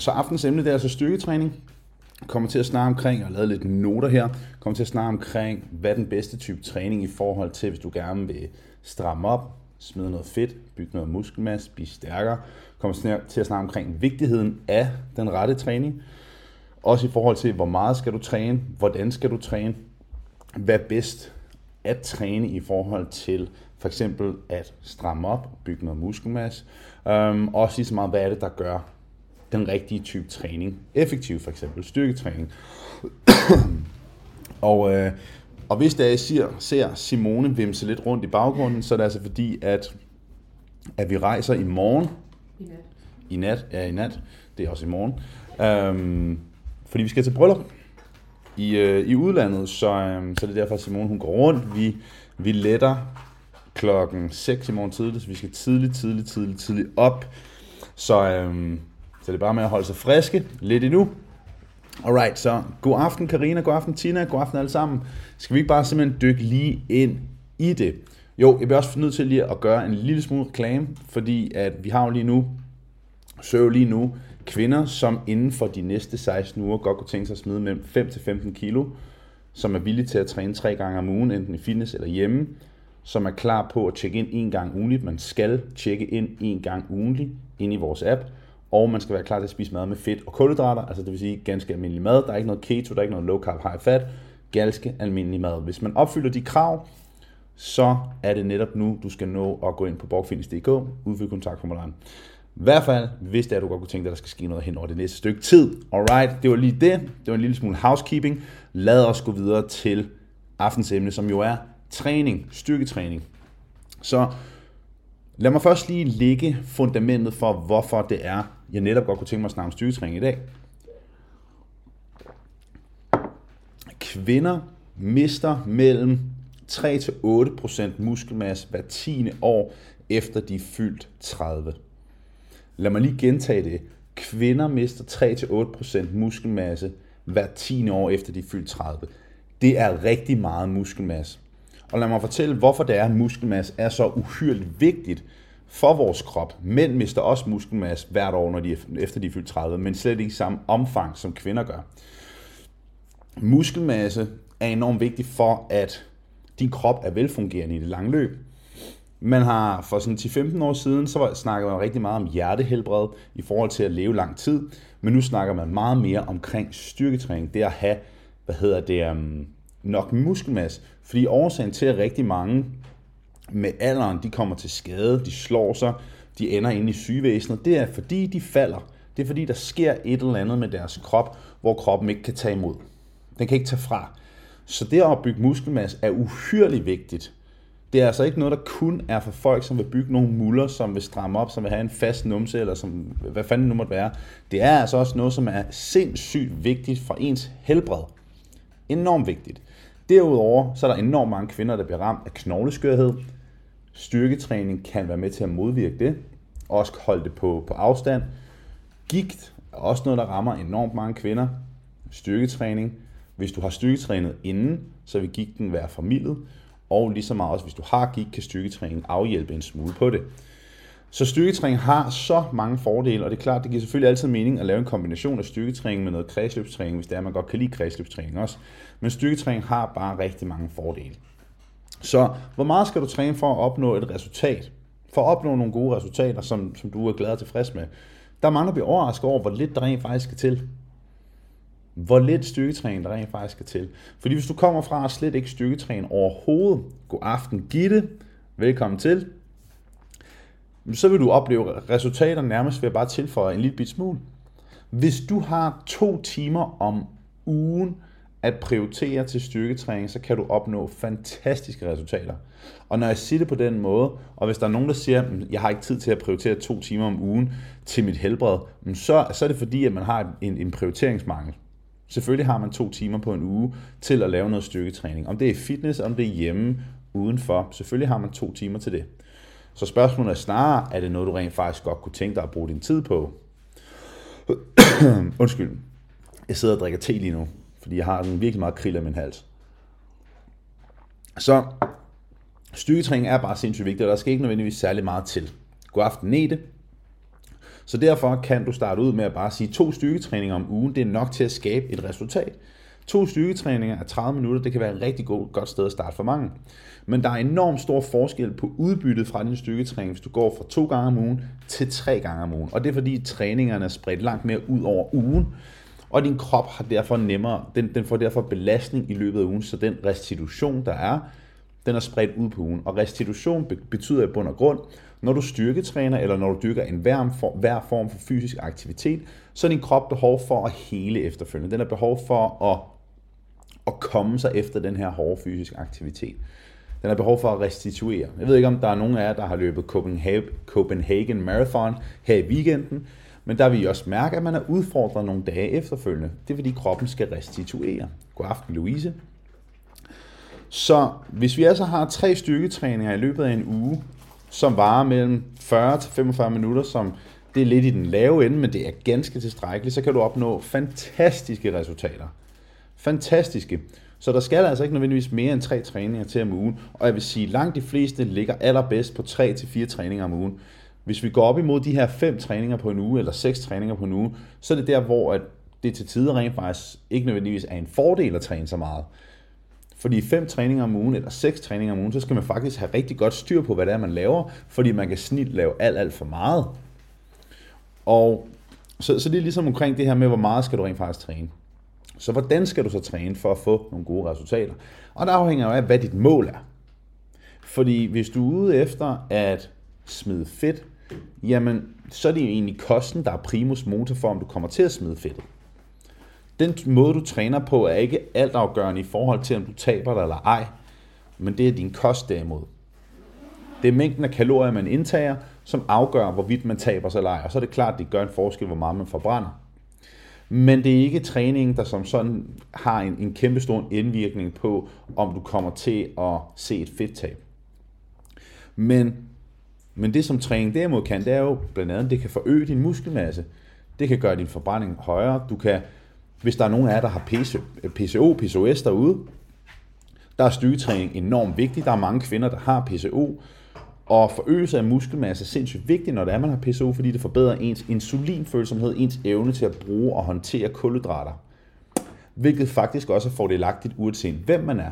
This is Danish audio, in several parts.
Så aftens emne det er altså styrketræning. Kommer til at snakke omkring, og lavet lidt noter her, kommer til at snakke omkring, hvad den bedste type træning i forhold til, hvis du gerne vil stramme op, smide noget fedt, bygge noget muskelmasse, blive stærkere. Kommer til at snakke omkring vigtigheden af den rette træning. Også i forhold til, hvor meget skal du træne, hvordan skal du træne, hvad er bedst at træne i forhold til for eksempel at stramme op, bygge noget muskelmasse. Øhm, også lige så meget, hvad er det, der gør den rigtige type træning effektiv, for eksempel styrketræning. og, øh, og hvis der jeg siger, ser Simone vimse lidt rundt i baggrunden, så er det altså fordi, at, at vi rejser i morgen. I nat. I nat, ja i nat. Det er også i morgen. Um, fordi vi skal til bryllup i, øh, i udlandet, så, øh, så det er derfor, at Simone hun går rundt. Vi, vi letter klokken 6 i morgen tidligt, så vi skal tidligt, tidligt, tidligt, tidligt op. Så, øh, så det er bare med at holde sig friske lidt endnu. Alright, så god aften Karina, god aften Tina, god aften alle sammen. Skal vi ikke bare simpelthen dykke lige ind i det? Jo, jeg bliver også nødt til lige at gøre en lille smule reklame, fordi at vi har jo lige nu, søger lige nu, kvinder, som inden for de næste 16 uger godt kunne tænke sig at smide mellem 5-15 kilo, som er villige til at træne tre gange om ugen, enten i fitness eller hjemme, som er klar på at tjekke ind en gang ugenligt. Man skal tjekke ind en gang ugenligt ind i vores app, og man skal være klar til at spise mad med fedt og kulhydrater, altså det vil sige ganske almindelig mad. Der er ikke noget keto, der er ikke noget low carb, high fat, ganske almindelig mad. Hvis man opfylder de krav, så er det netop nu, du skal nå at gå ind på borgfitness.dk, udfylde kontaktformularen. I hvert fald, hvis det er, du godt kunne tænke dig, at der skal ske noget hen over det næste stykke tid. Alright, det var lige det. Det var en lille smule housekeeping. Lad os gå videre til aftens emne, som jo er træning, styrketræning. Så lad mig først lige lægge fundamentet for, hvorfor det er, jeg netop godt kunne tænke mig at snakke om styrketræning i dag. Kvinder mister mellem 3-8% muskelmasse hver 10. år, efter de er fyldt 30. Lad mig lige gentage det. Kvinder mister 3-8% muskelmasse hver 10 år efter de er fyldt 30. Det er rigtig meget muskelmasse. Og lad mig fortælle, hvorfor det er, at muskelmasse er så uhyrligt vigtigt for vores krop. Mænd mister også muskelmasse hvert år, når de er, efter de er fyldt 30, men slet ikke i samme omfang, som kvinder gør. Muskelmasse er enormt vigtig for, at din krop er velfungerende i det lange løb. Man har for sådan 10-15 år siden, så snakket man rigtig meget om hjertehelbred i forhold til at leve lang tid, men nu snakker man meget mere omkring styrketræning, det at have, hvad hedder det, um, nok muskelmasse, fordi årsagen til, at rigtig mange med alderen, de kommer til skade, de slår sig, de ender inde i sygevæsenet, det er fordi, de falder. Det er fordi, der sker et eller andet med deres krop, hvor kroppen ikke kan tage imod. Den kan ikke tage fra. Så det at bygge muskelmasse er uhyrligt vigtigt. Det er altså ikke noget, der kun er for folk, som vil bygge nogle muller, som vil stramme op, som vil have en fast numse, eller som, hvad fanden det nu måtte være. Det er altså også noget, som er sindssygt vigtigt for ens helbred. Enormt vigtigt. Derudover så er der enormt mange kvinder, der bliver ramt af knogleskørhed. Styrketræning kan være med til at modvirke det. Også holde det på, på afstand. Gigt er også noget, der rammer enormt mange kvinder. Styrketræning. Hvis du har styrketrænet inden, så vil gigten være formidlet. Og lige så meget også, hvis du har gigt, kan styrketræning afhjælpe en smule på det. Så styrketræning har så mange fordele, og det er klart, det giver selvfølgelig altid mening at lave en kombination af styrketræning med noget kredsløbstræning, hvis det er, man godt kan lide kredsløbstræning også. Men styrketræning har bare rigtig mange fordele. Så hvor meget skal du træne for at opnå et resultat? For at opnå nogle gode resultater, som, som du er glad og tilfreds med. Der er mange, der bliver overrasket over, hvor lidt der rent faktisk skal til. Hvor lidt styrketræning der rent faktisk skal til. Fordi hvis du kommer fra at slet ikke styrketræne overhovedet, god aften Gitte, velkommen til, så vil du opleve resultater nærmest ved at bare tilføje en lille bit smule. Hvis du har to timer om ugen at prioritere til styrketræning, så kan du opnå fantastiske resultater. Og når jeg siger det på den måde, og hvis der er nogen, der siger, at jeg har ikke tid til at prioritere to timer om ugen til mit helbred, mm, så, så er det fordi, at man har en, en prioriteringsmangel. Selvfølgelig har man to timer på en uge til at lave noget styrketræning. Om det er fitness, om det er hjemme, udenfor. Selvfølgelig har man to timer til det. Så spørgsmålet er snarere, er det noget, du rent faktisk godt kunne tænke dig at bruge din tid på? Undskyld. Jeg sidder og drikker te lige nu, fordi jeg har en virkelig meget krill af min hals. Så styrketræning er bare sindssygt vigtigt, og der skal ikke nødvendigvis særlig meget til. God aften, Nete. Så derfor kan du starte ud med at bare sige, to styrketræninger om ugen, det er nok til at skabe et resultat. To styrketræninger af 30 minutter, det kan være et rigtig godt godt sted at starte for mange. Men der er enormt stor forskel på udbyttet fra din styrketræning, hvis du går fra to gange om ugen til tre gange om ugen. Og det er fordi træningerne er spredt langt mere ud over ugen, og din krop har derfor nemmere, den, den får derfor belastning i løbet af ugen, så den restitution, der er, den er spredt ud på ugen. Og restitution betyder i bund og grund, når du styrketræner, eller når du dyrker en hver, for, hver form for fysisk aktivitet, så er din krop behov for at hele efterfølgende. Den er behov for at, at komme sig efter den her hårde fysiske aktivitet. Den har behov for at restituere. Jeg ved ikke, om der er nogen af jer, der har løbet Copenhagen Marathon her i weekenden, men der vil I også mærke, at man er udfordret nogle dage efterfølgende. Det er fordi kroppen skal restituere. God aften, Louise. Så hvis vi altså har tre styrketræninger i løbet af en uge, som varer mellem 40 til 45 minutter, som det er lidt i den lave ende, men det er ganske tilstrækkeligt, så kan du opnå fantastiske resultater. Fantastiske. Så der skal altså ikke nødvendigvis mere end tre træninger til om ugen. Og jeg vil sige, at langt de fleste ligger allerbedst på 3 til fire træninger om ugen. Hvis vi går op imod de her fem træninger på en uge, eller seks træninger på en uge, så er det der, hvor at det til tider rent faktisk ikke nødvendigvis er en fordel at træne så meget. Fordi fem træninger om ugen, eller seks træninger om ugen, så skal man faktisk have rigtig godt styr på, hvad det er, man laver, fordi man kan snit lave alt, alt for meget. Og så, så det er ligesom omkring det her med, hvor meget skal du rent faktisk træne. Så hvordan skal du så træne for at få nogle gode resultater? Og der afhænger jo af, hvad dit mål er. Fordi hvis du er ude efter at smide fedt, jamen så er det jo egentlig kosten, der er primus motor for, om du kommer til at smide fedtet. Den måde, du træner på, er ikke altafgørende i forhold til, om du taber dig eller ej, men det er din kost derimod. Det er mængden af kalorier, man indtager, som afgør, hvorvidt man taber sig eller ej. Og så er det klart, at det gør en forskel, hvor meget man forbrænder. Men det er ikke træningen, der som sådan har en, en kæmpe stor indvirkning på, om du kommer til at se et fedttab. Men, men det som træning derimod kan, det er jo blandt andet, det kan forøge din muskelmasse. Det kan gøre din forbrænding højere. Du kan, hvis der er nogen af jer, der har PCO, PCOS derude, der er styrketræning enormt vigtigt. Der er mange kvinder, der har PCO, og forøgelse af muskelmasse er sindssygt vigtigt, når det er, man har PCO, fordi det forbedrer ens insulinfølsomhed, ens evne til at bruge og håndtere kulhydrater. Hvilket faktisk også er fordelagtigt uanset hvem man er.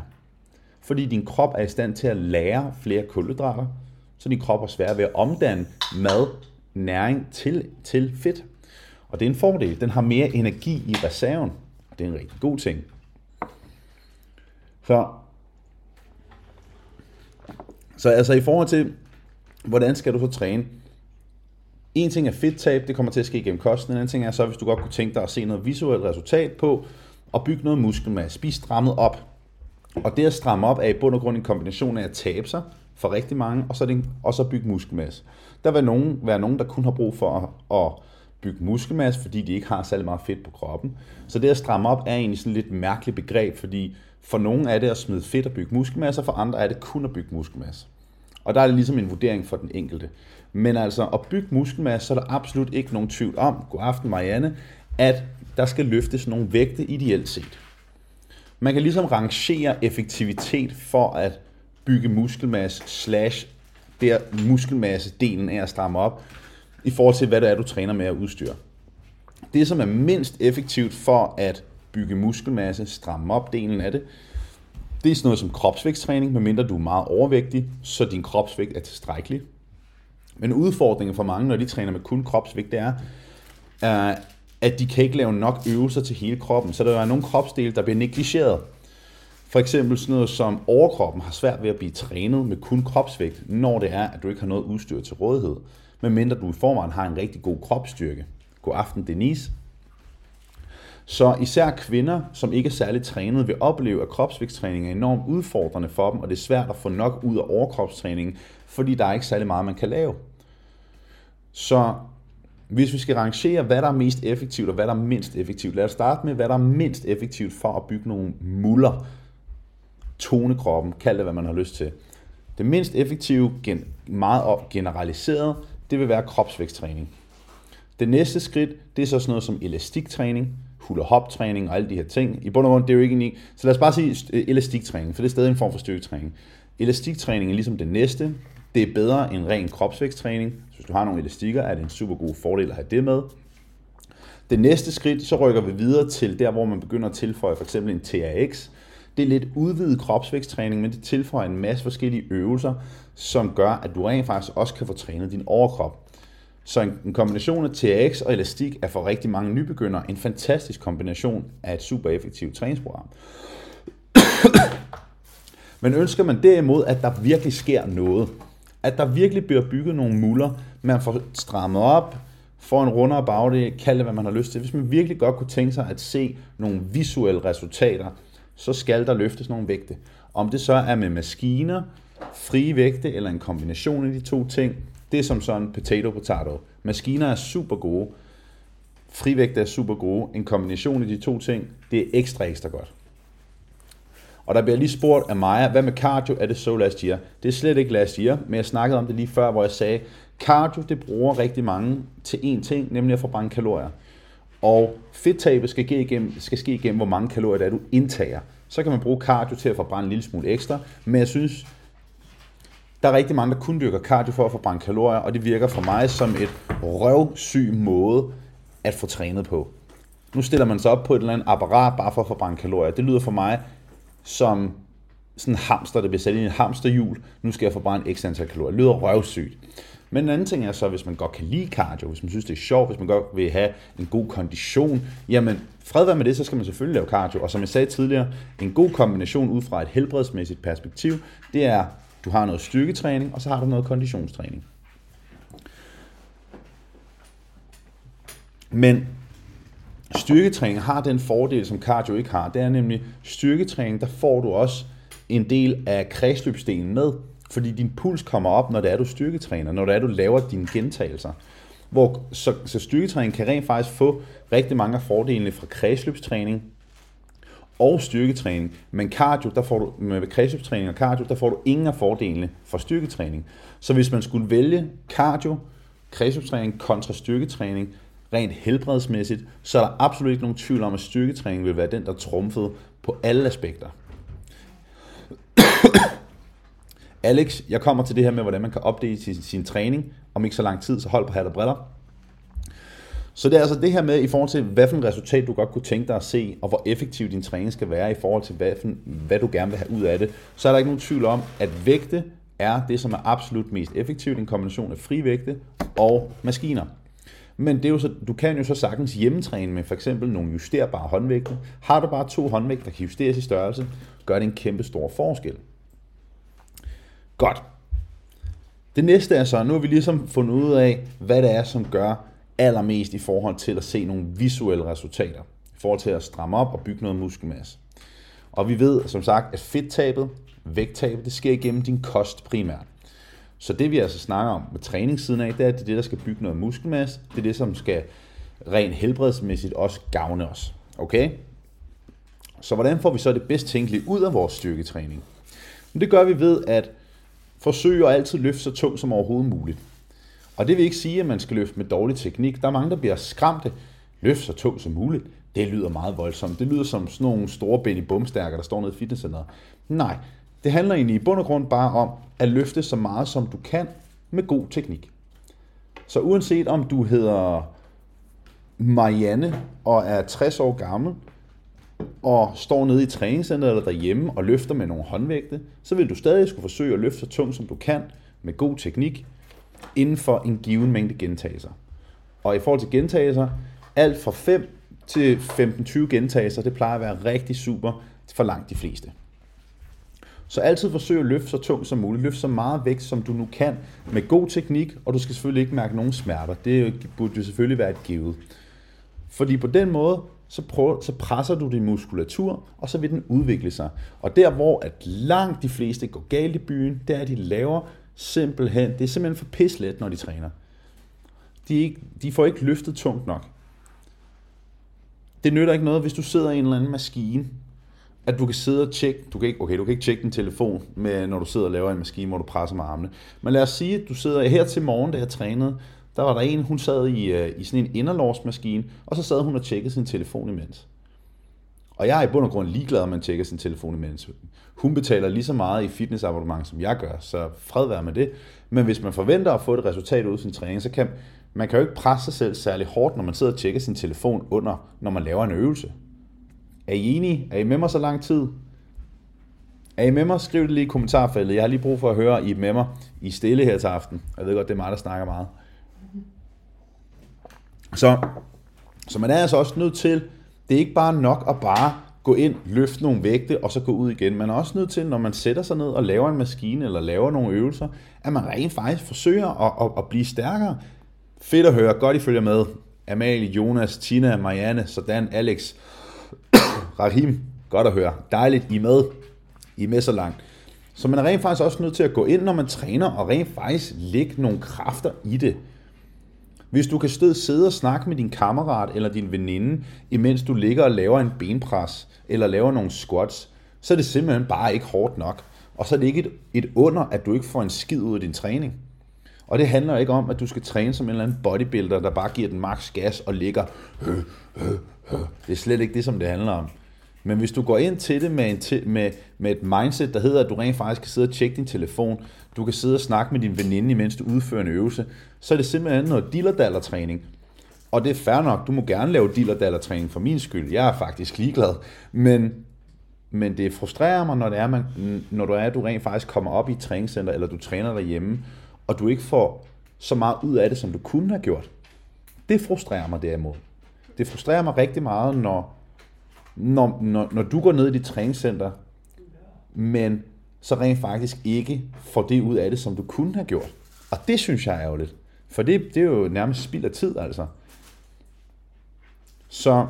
Fordi din krop er i stand til at lære flere kulhydrater, så din krop er svær ved at omdanne mad, næring til, til fedt. Og det er en fordel. Den har mere energi i reserven. Og det er en rigtig god ting. Så, så altså i forhold til, hvordan skal du så træne? En ting er fedttab, det kommer til at ske gennem kosten. En anden ting er så, hvis du godt kunne tænke dig at se noget visuelt resultat på, og bygge noget muskelmasse. Spis strammet op. Og det at stramme op er i bund og grund en kombination af at tabe sig for rigtig mange, og så, det, og så bygge muskelmasse. Der vil nogen, være nogen, der kun har brug for at, at bygge muskelmasse, fordi de ikke har særlig meget fedt på kroppen. Så det at stramme op er egentlig sådan et lidt mærkeligt begreb, fordi for nogen er det at smide fedt og bygge muskelmasse, og for andre er det kun at bygge muskelmasse. Og der er det ligesom en vurdering for den enkelte. Men altså at bygge muskelmasse, så er der absolut ikke nogen tvivl om, god aften Marianne, at der skal løftes nogle vægte ideelt set. Man kan ligesom rangere effektivitet for at bygge muskelmasse slash der muskelmasse-delen af at stramme op, i forhold til, hvad det er, du træner med at udstyre. Det, som er mindst effektivt for at bygge muskelmasse, stramme op delen af det, det er sådan noget som kropsvægtstræning, medmindre du er meget overvægtig, så din kropsvægt er tilstrækkelig. Men udfordringen for mange, når de træner med kun kropsvægt, det er, øh, at de kan ikke lave nok øvelser til hele kroppen. Så der er nogle kropsdele, der bliver negligeret. For eksempel sådan noget som overkroppen har svært ved at blive trænet med kun kropsvægt, når det er, at du ikke har noget udstyr til rådighed. Medmindre du i forvejen har en rigtig god kropsstyrke. God aften, Denise. Så især kvinder, som ikke er særligt trænet, vil opleve, at kropsvægtstræning er enormt udfordrende for dem, og det er svært at få nok ud af overkropstræningen, fordi der er ikke særlig meget, man kan lave. Så hvis vi skal rangere, hvad der er mest effektivt og hvad der er mindst effektivt, lad os starte med, hvad der er mindst effektivt for at bygge nogle muller, tone kroppen, kald det, hvad man har lyst til. Det mindst effektive, meget op generaliseret, det vil være kropsvægtstræning. Det næste skridt, det er så sådan noget som elastiktræning, hula hop træning og alle de her ting. I bund og grund, det er jo ikke en Så lad os bare sige øh, elastiktræning, for det er stadig en form for styrketræning. Elastiktræning er ligesom det næste. Det er bedre end ren kropsvægtstræning. Så hvis du har nogle elastikker, er det en super god fordel at have det med. Det næste skridt, så rykker vi videre til der, hvor man begynder at tilføje for eksempel en TRX. Det er lidt udvidet kropsvægtstræning, men det tilføjer en masse forskellige øvelser, som gør, at du rent faktisk også kan få trænet din overkrop. Så en, kombination af TRX og elastik er for rigtig mange nybegyndere en fantastisk kombination af et super effektivt træningsprogram. Men ønsker man derimod, at der virkelig sker noget, at der virkelig bliver bygget nogle muller, man får strammet op, får en rundere bagdel, kald det hvad man har lyst til. Hvis man virkelig godt kunne tænke sig at se nogle visuelle resultater, så skal der løftes nogle vægte. Om det så er med maskiner, frie vægte eller en kombination af de to ting, det er som sådan potato potato. Maskiner er super gode, Frivægt er super gode. En kombination af de to ting, det er ekstra ekstra godt. Og der bliver lige spurgt af Maja, hvad med cardio, er det så last year? Det er slet ikke last year, men jeg snakkede om det lige før, hvor jeg sagde, cardio det bruger rigtig mange til én ting, nemlig at forbrænde kalorier. Og fedttabet skal, ske igennem, skal ske igennem, hvor mange kalorier der er, du indtager. Så kan man bruge cardio til at forbrænde en lille smule ekstra, men jeg synes, der er rigtig mange, der kun dyrker cardio for at forbrænde kalorier, og det virker for mig som et røvsyg måde at få trænet på. Nu stiller man sig op på et eller andet apparat bare for at forbrænde kalorier. Det lyder for mig som sådan en hamster, der bliver sat i en hamsterhjul. Nu skal jeg forbrænde x antal kalorier. Det lyder røvsygt. Men en anden ting er så, hvis man godt kan lide cardio, hvis man synes, det er sjovt, hvis man godt vil have en god kondition, jamen fred være med det, så skal man selvfølgelig lave cardio. Og som jeg sagde tidligere, en god kombination ud fra et helbredsmæssigt perspektiv, det er, du har noget styrketræning, og så har du noget konditionstræning. Men styrketræning har den fordel, som cardio ikke har. Det er nemlig styrketræning, der får du også en del af kredsløbsdelen med, fordi din puls kommer op, når det er, du styrketræner, når det er, du laver dine gentagelser. Hvor, så, så styrketræning kan rent faktisk få rigtig mange af fordelene fra kredsløbstræning og styrketræning. Men cardio, der får du, med kredsløbstræning og cardio, der får du ingen af fordelene fra styrketræning. Så hvis man skulle vælge cardio, kredsløbstræning kontra styrketræning, rent helbredsmæssigt, så er der absolut ikke nogen tvivl om, at styrketræning vil være den, der trumfede på alle aspekter. Alex, jeg kommer til det her med, hvordan man kan opdele sin, sin træning om ikke så lang tid, så hold på hat og briller. Så det er altså det her med, i forhold til, hvad for en resultat du godt kunne tænke dig at se, og hvor effektiv din træning skal være i forhold til, hvad, for, hvad du gerne vil have ud af det, så er der ikke nogen tvivl om, at vægte er det, som er absolut mest effektivt, en kombination af frivægte og maskiner. Men det er jo så, du kan jo så sagtens hjemmetræne med for eksempel nogle justerbare håndvægte. Har du bare to håndvægte, der kan justeres i størrelse, gør det en kæmpe stor forskel. Godt. Det næste er så, nu har vi ligesom fundet ud af, hvad det er, som gør allermest i forhold til at se nogle visuelle resultater. I forhold til at stramme op og bygge noget muskelmasse. Og vi ved som sagt, at fedttabet, vægttabet, det sker igennem din kost primært. Så det vi altså snakker om med træningssiden af, det er, at det er det, der skal bygge noget muskelmasse. Det er det, som skal rent helbredsmæssigt også gavne os. Okay? Så hvordan får vi så det bedst tænkelige ud af vores styrketræning? Det gør vi ved at forsøge at altid løfte så tungt som overhovedet muligt. Og det vil ikke sige, at man skal løfte med dårlig teknik. Der er mange, der bliver skræmte. Løft så tungt som muligt. Det lyder meget voldsomt. Det lyder som sådan nogle store Benny Bumstærker, der står nede i fitnesscenteret. Nej, det handler egentlig i bund og grund bare om at løfte så meget som du kan med god teknik. Så uanset om du hedder Marianne og er 60 år gammel, og står nede i træningscenteret eller derhjemme og løfter med nogle håndvægte, så vil du stadig skulle forsøge at løfte så tungt som du kan med god teknik inden for en given mængde gentagelser. Og i forhold til gentagelser, alt fra 5 til 15-20 gentagelser, det plejer at være rigtig super for langt de fleste. Så altid forsøg at løfte så tungt som muligt. Løft så meget vægt, som du nu kan, med god teknik, og du skal selvfølgelig ikke mærke nogen smerter. Det burde jo selvfølgelig være et givet. Fordi på den måde, så, prøver, så presser du din muskulatur, og så vil den udvikle sig. Og der, hvor at langt de fleste går galt i byen, der er de laver simpelthen, det er simpelthen for pislet, når de træner. De, ikke, de får ikke løftet tungt nok. Det nytter ikke noget, hvis du sidder i en eller anden maskine, at du kan sidde og tjekke, du kan ikke, okay, du kan ikke tjekke din telefon, med, når du sidder og laver en maskine, hvor du presser med armene. Men lad os sige, at du sidder her til morgen, da jeg trænede, der var der en, hun sad i, øh, i sådan en inderlårsmaskine, og så sad hun og tjekkede sin telefon imens. Og jeg er i bund og grund ligeglad, om man tjekker sin telefon imens. Hun betaler lige så meget i fitnessabonnement, som jeg gør, så fred være med det. Men hvis man forventer at få et resultat ud af sin træning, så kan man kan jo ikke presse sig selv særlig hårdt, når man sidder og tjekker sin telefon under, når man laver en øvelse. Er I enige? Er I med mig så lang tid? Er I med mig? Skriv det lige i kommentarfeltet. Jeg har lige brug for at høre, I er med mig i stille her til aften. Jeg ved godt, det er mig, der snakker meget. Så, så man er altså også nødt til, det er ikke bare nok at bare gå ind, løfte nogle vægte og så gå ud igen. Man er også nødt til, når man sætter sig ned og laver en maskine eller laver nogle øvelser, at man rent faktisk forsøger at, at, at blive stærkere. Fedt at høre. Godt, I følger med. Amalie, Jonas, Tina, Marianne, Sådan, Alex, Rahim. Godt at høre. Dejligt, I er med. I er med så langt. Så man er rent faktisk også nødt til at gå ind, når man træner, og rent faktisk lægge nogle kræfter i det. Hvis du kan stød sidde og snakke med din kammerat eller din veninde, imens du ligger og laver en benpres, eller laver nogle squats, så er det simpelthen bare ikke hårdt nok. Og så er det ikke et, et under, at du ikke får en skid ud af din træning. Og det handler ikke om, at du skal træne som en eller anden bodybuilder, der bare giver den maks gas og ligger. Det er slet ikke det, som det handler om. Men hvis du går ind til det med, en med, med et mindset, der hedder, at du rent faktisk kan sidde og tjekke din telefon, du kan sidde og snakke med din veninde, mens du udfører en øvelse, så er det simpelthen noget dillerdaller træning. Og det er fair nok, du må gerne lave dillerdaller træning for min skyld. Jeg er faktisk ligeglad. Men, men det frustrerer mig, når det er, man, når du er, at du rent faktisk kommer op i et træningscenter, eller du træner derhjemme, og du ikke får så meget ud af det, som du kunne have gjort. Det frustrerer mig derimod. Det frustrerer mig rigtig meget, når, når, når, når du går ned i dit træningscenter, men så rent faktisk ikke får det ud af det, som du kunne have gjort. Og det synes jeg er ærgerligt. For det, det er jo nærmest spild af tid, altså. Så,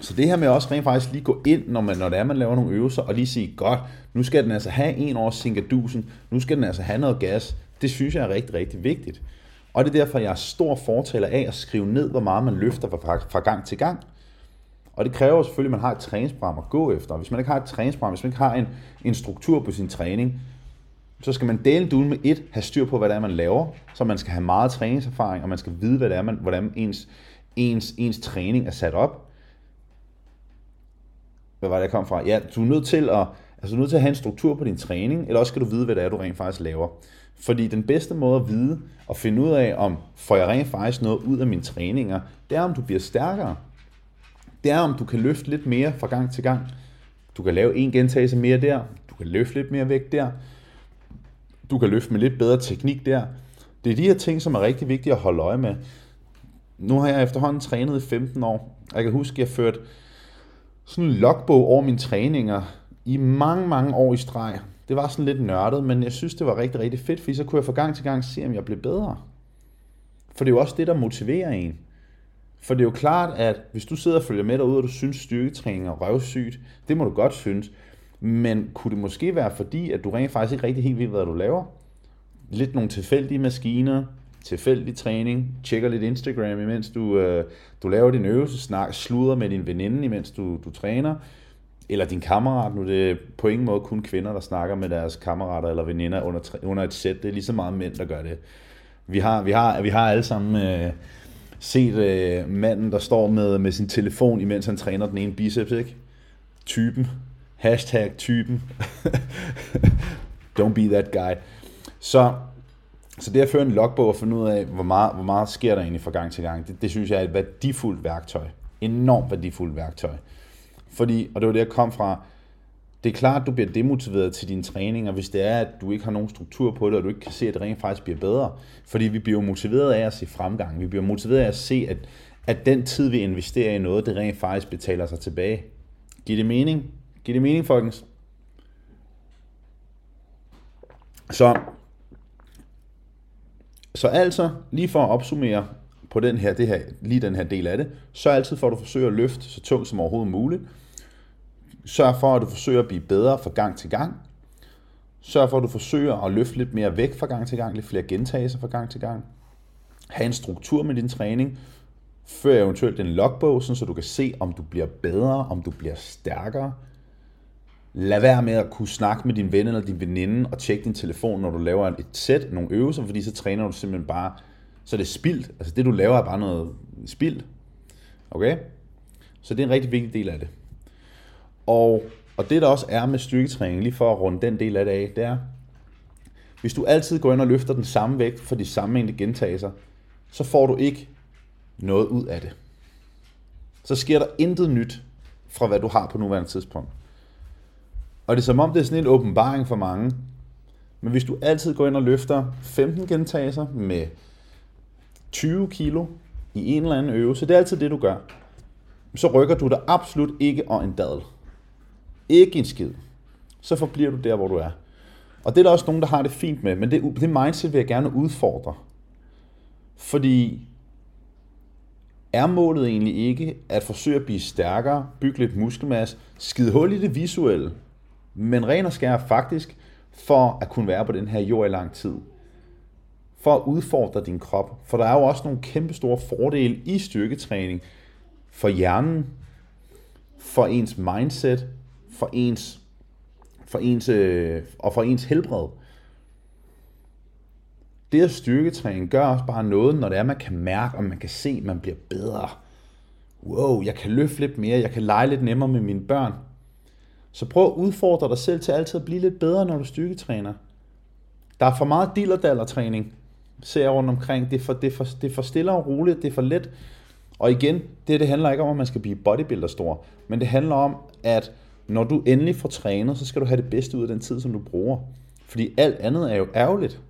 så det her med også rent faktisk lige gå ind, når, man, når det er, man laver nogle øvelser, og lige sige, godt, nu skal den altså have en års sinkadusen, nu skal den altså have noget gas, det synes jeg er rigtig, rigtig vigtigt. Og det er derfor, jeg er stor fortaler af at skrive ned, hvor meget man løfter fra, fra gang til gang. Og det kræver selvfølgelig, at man har et træningsprogram at gå efter. Hvis man ikke har et træningsprogram, hvis man ikke har en, en struktur på sin træning, så skal man dele duen med et, have styr på, hvad det er, man laver, så man skal have meget træningserfaring, og man skal vide, hvad det er, man, hvordan ens, ens, ens træning er sat op. Hvad var det, jeg kom fra? Ja, du er nødt til at, altså, du er nødt til at have en struktur på din træning, eller også skal du vide, hvad det er, du rent faktisk laver. Fordi den bedste måde at vide og finde ud af, om får jeg rent faktisk noget ud af mine træninger, det er, om du bliver stærkere. Det er, om du kan løfte lidt mere fra gang til gang. Du kan lave en gentagelse mere der. Du kan løfte lidt mere vægt der. Du kan løfte med lidt bedre teknik der. Det er de her ting, som er rigtig vigtige at holde øje med. Nu har jeg efterhånden trænet i 15 år. Jeg kan huske, at jeg førte sådan en logbog over mine træninger i mange, mange år i streg. Det var sådan lidt nørdet, men jeg synes, det var rigtig, rigtig fedt, fordi så kunne jeg fra gang til gang se, om jeg blev bedre. For det er jo også det, der motiverer en. For det er jo klart, at hvis du sidder og følger med derude, og du synes styrketræning er røvsygt, det må du godt synes. Men kunne det måske være fordi, at du rent faktisk ikke rigtig helt ved, hvad du laver? Lidt nogle tilfældige maskiner, tilfældig træning, tjekker lidt Instagram, imens du, øh, du laver din øvelse, snak, sluder med din veninde, imens du, du træner, eller din kammerat, nu er det på ingen måde kun kvinder, der snakker med deres kammerater eller veninder under, under et sæt, det er lige så meget mænd, der gør det. Vi har, vi har, vi har alle sammen øh, set øh, manden, der står med, med sin telefon, imens han træner den ene biceps, ikke? Typen. Hashtag typen. Don't be that guy. Så, så det at føre en logbog og finde ud af, hvor meget, hvor meget sker der egentlig fra gang til gang, det, det synes jeg er et værdifuldt værktøj. Enormt værdifuldt værktøj. Fordi, og det var det, jeg kom fra, det er klart, at du bliver demotiveret til dine træninger, hvis det er, at du ikke har nogen struktur på det, og du ikke kan se, at det rent faktisk bliver bedre. Fordi vi bliver motiveret af at se fremgang. Vi bliver motiveret af at se, at, at den tid, vi investerer i noget, det rent faktisk betaler sig tilbage. Giver det mening? Giver det mening, folkens? Så, så altså, lige for at opsummere på den her, det her, lige den her del af det, så altid får du forsøge at løfte så tungt som overhovedet muligt. Sørg for, at du forsøger at blive bedre fra gang til gang. Sørg for, at du forsøger at løfte lidt mere væk fra gang til gang, lidt flere gentagelser fra gang til gang. Ha' en struktur med din træning. Før eventuelt en logbog, så du kan se, om du bliver bedre, om du bliver stærkere. Lad være med at kunne snakke med din ven eller din veninde og tjekke din telefon, når du laver et sæt, nogle øvelser, fordi så træner du simpelthen bare, så det er spildt. Altså det, du laver, er bare noget spildt. Okay? Så det er en rigtig vigtig del af det. Og, og det der også er med styrketræning, lige for at runde den del af det af, det er, hvis du altid går ind og løfter den samme vægt for de samme mængde gentagelser, så får du ikke noget ud af det. Så sker der intet nyt fra hvad du har på nuværende tidspunkt. Og det er som om, det er sådan en åbenbaring for mange. Men hvis du altid går ind og løfter 15 gentagelser med 20 kilo i en eller anden øvelse, det er altid det, du gør, så rykker du dig absolut ikke og en dadel. Ikke en skid. Så forbliver du der, hvor du er. Og det er der også nogen, der har det fint med, men det, det mindset vil jeg gerne udfordre. Fordi er målet egentlig ikke at forsøge at blive stærkere, bygge lidt muskelmasse, skide hul i det visuelle, men ren og skær faktisk for at kunne være på den her jord i lang tid. For at udfordre din krop. For der er jo også nogle kæmpe store fordele i styrketræning for hjernen, for ens mindset, for ens, for ens, øh, og for ens helbred. Det at styrketræne gør også bare noget, når det er, man kan mærke, og man kan se, at man bliver bedre. Wow, jeg kan løfte lidt mere, jeg kan lege lidt nemmere med mine børn. Så prøv at udfordre dig selv til altid at blive lidt bedre, når du styrketræner. Der er for meget dillerdaller-træning, ser jeg rundt omkring. Det er, for, det, er for, det er for stille og roligt, det er for let. Og igen, det, det handler ikke om, at man skal blive bodybuilder stor, men det handler om, at når du endelig får trænet, så skal du have det bedste ud af den tid, som du bruger. Fordi alt andet er jo ærgerligt.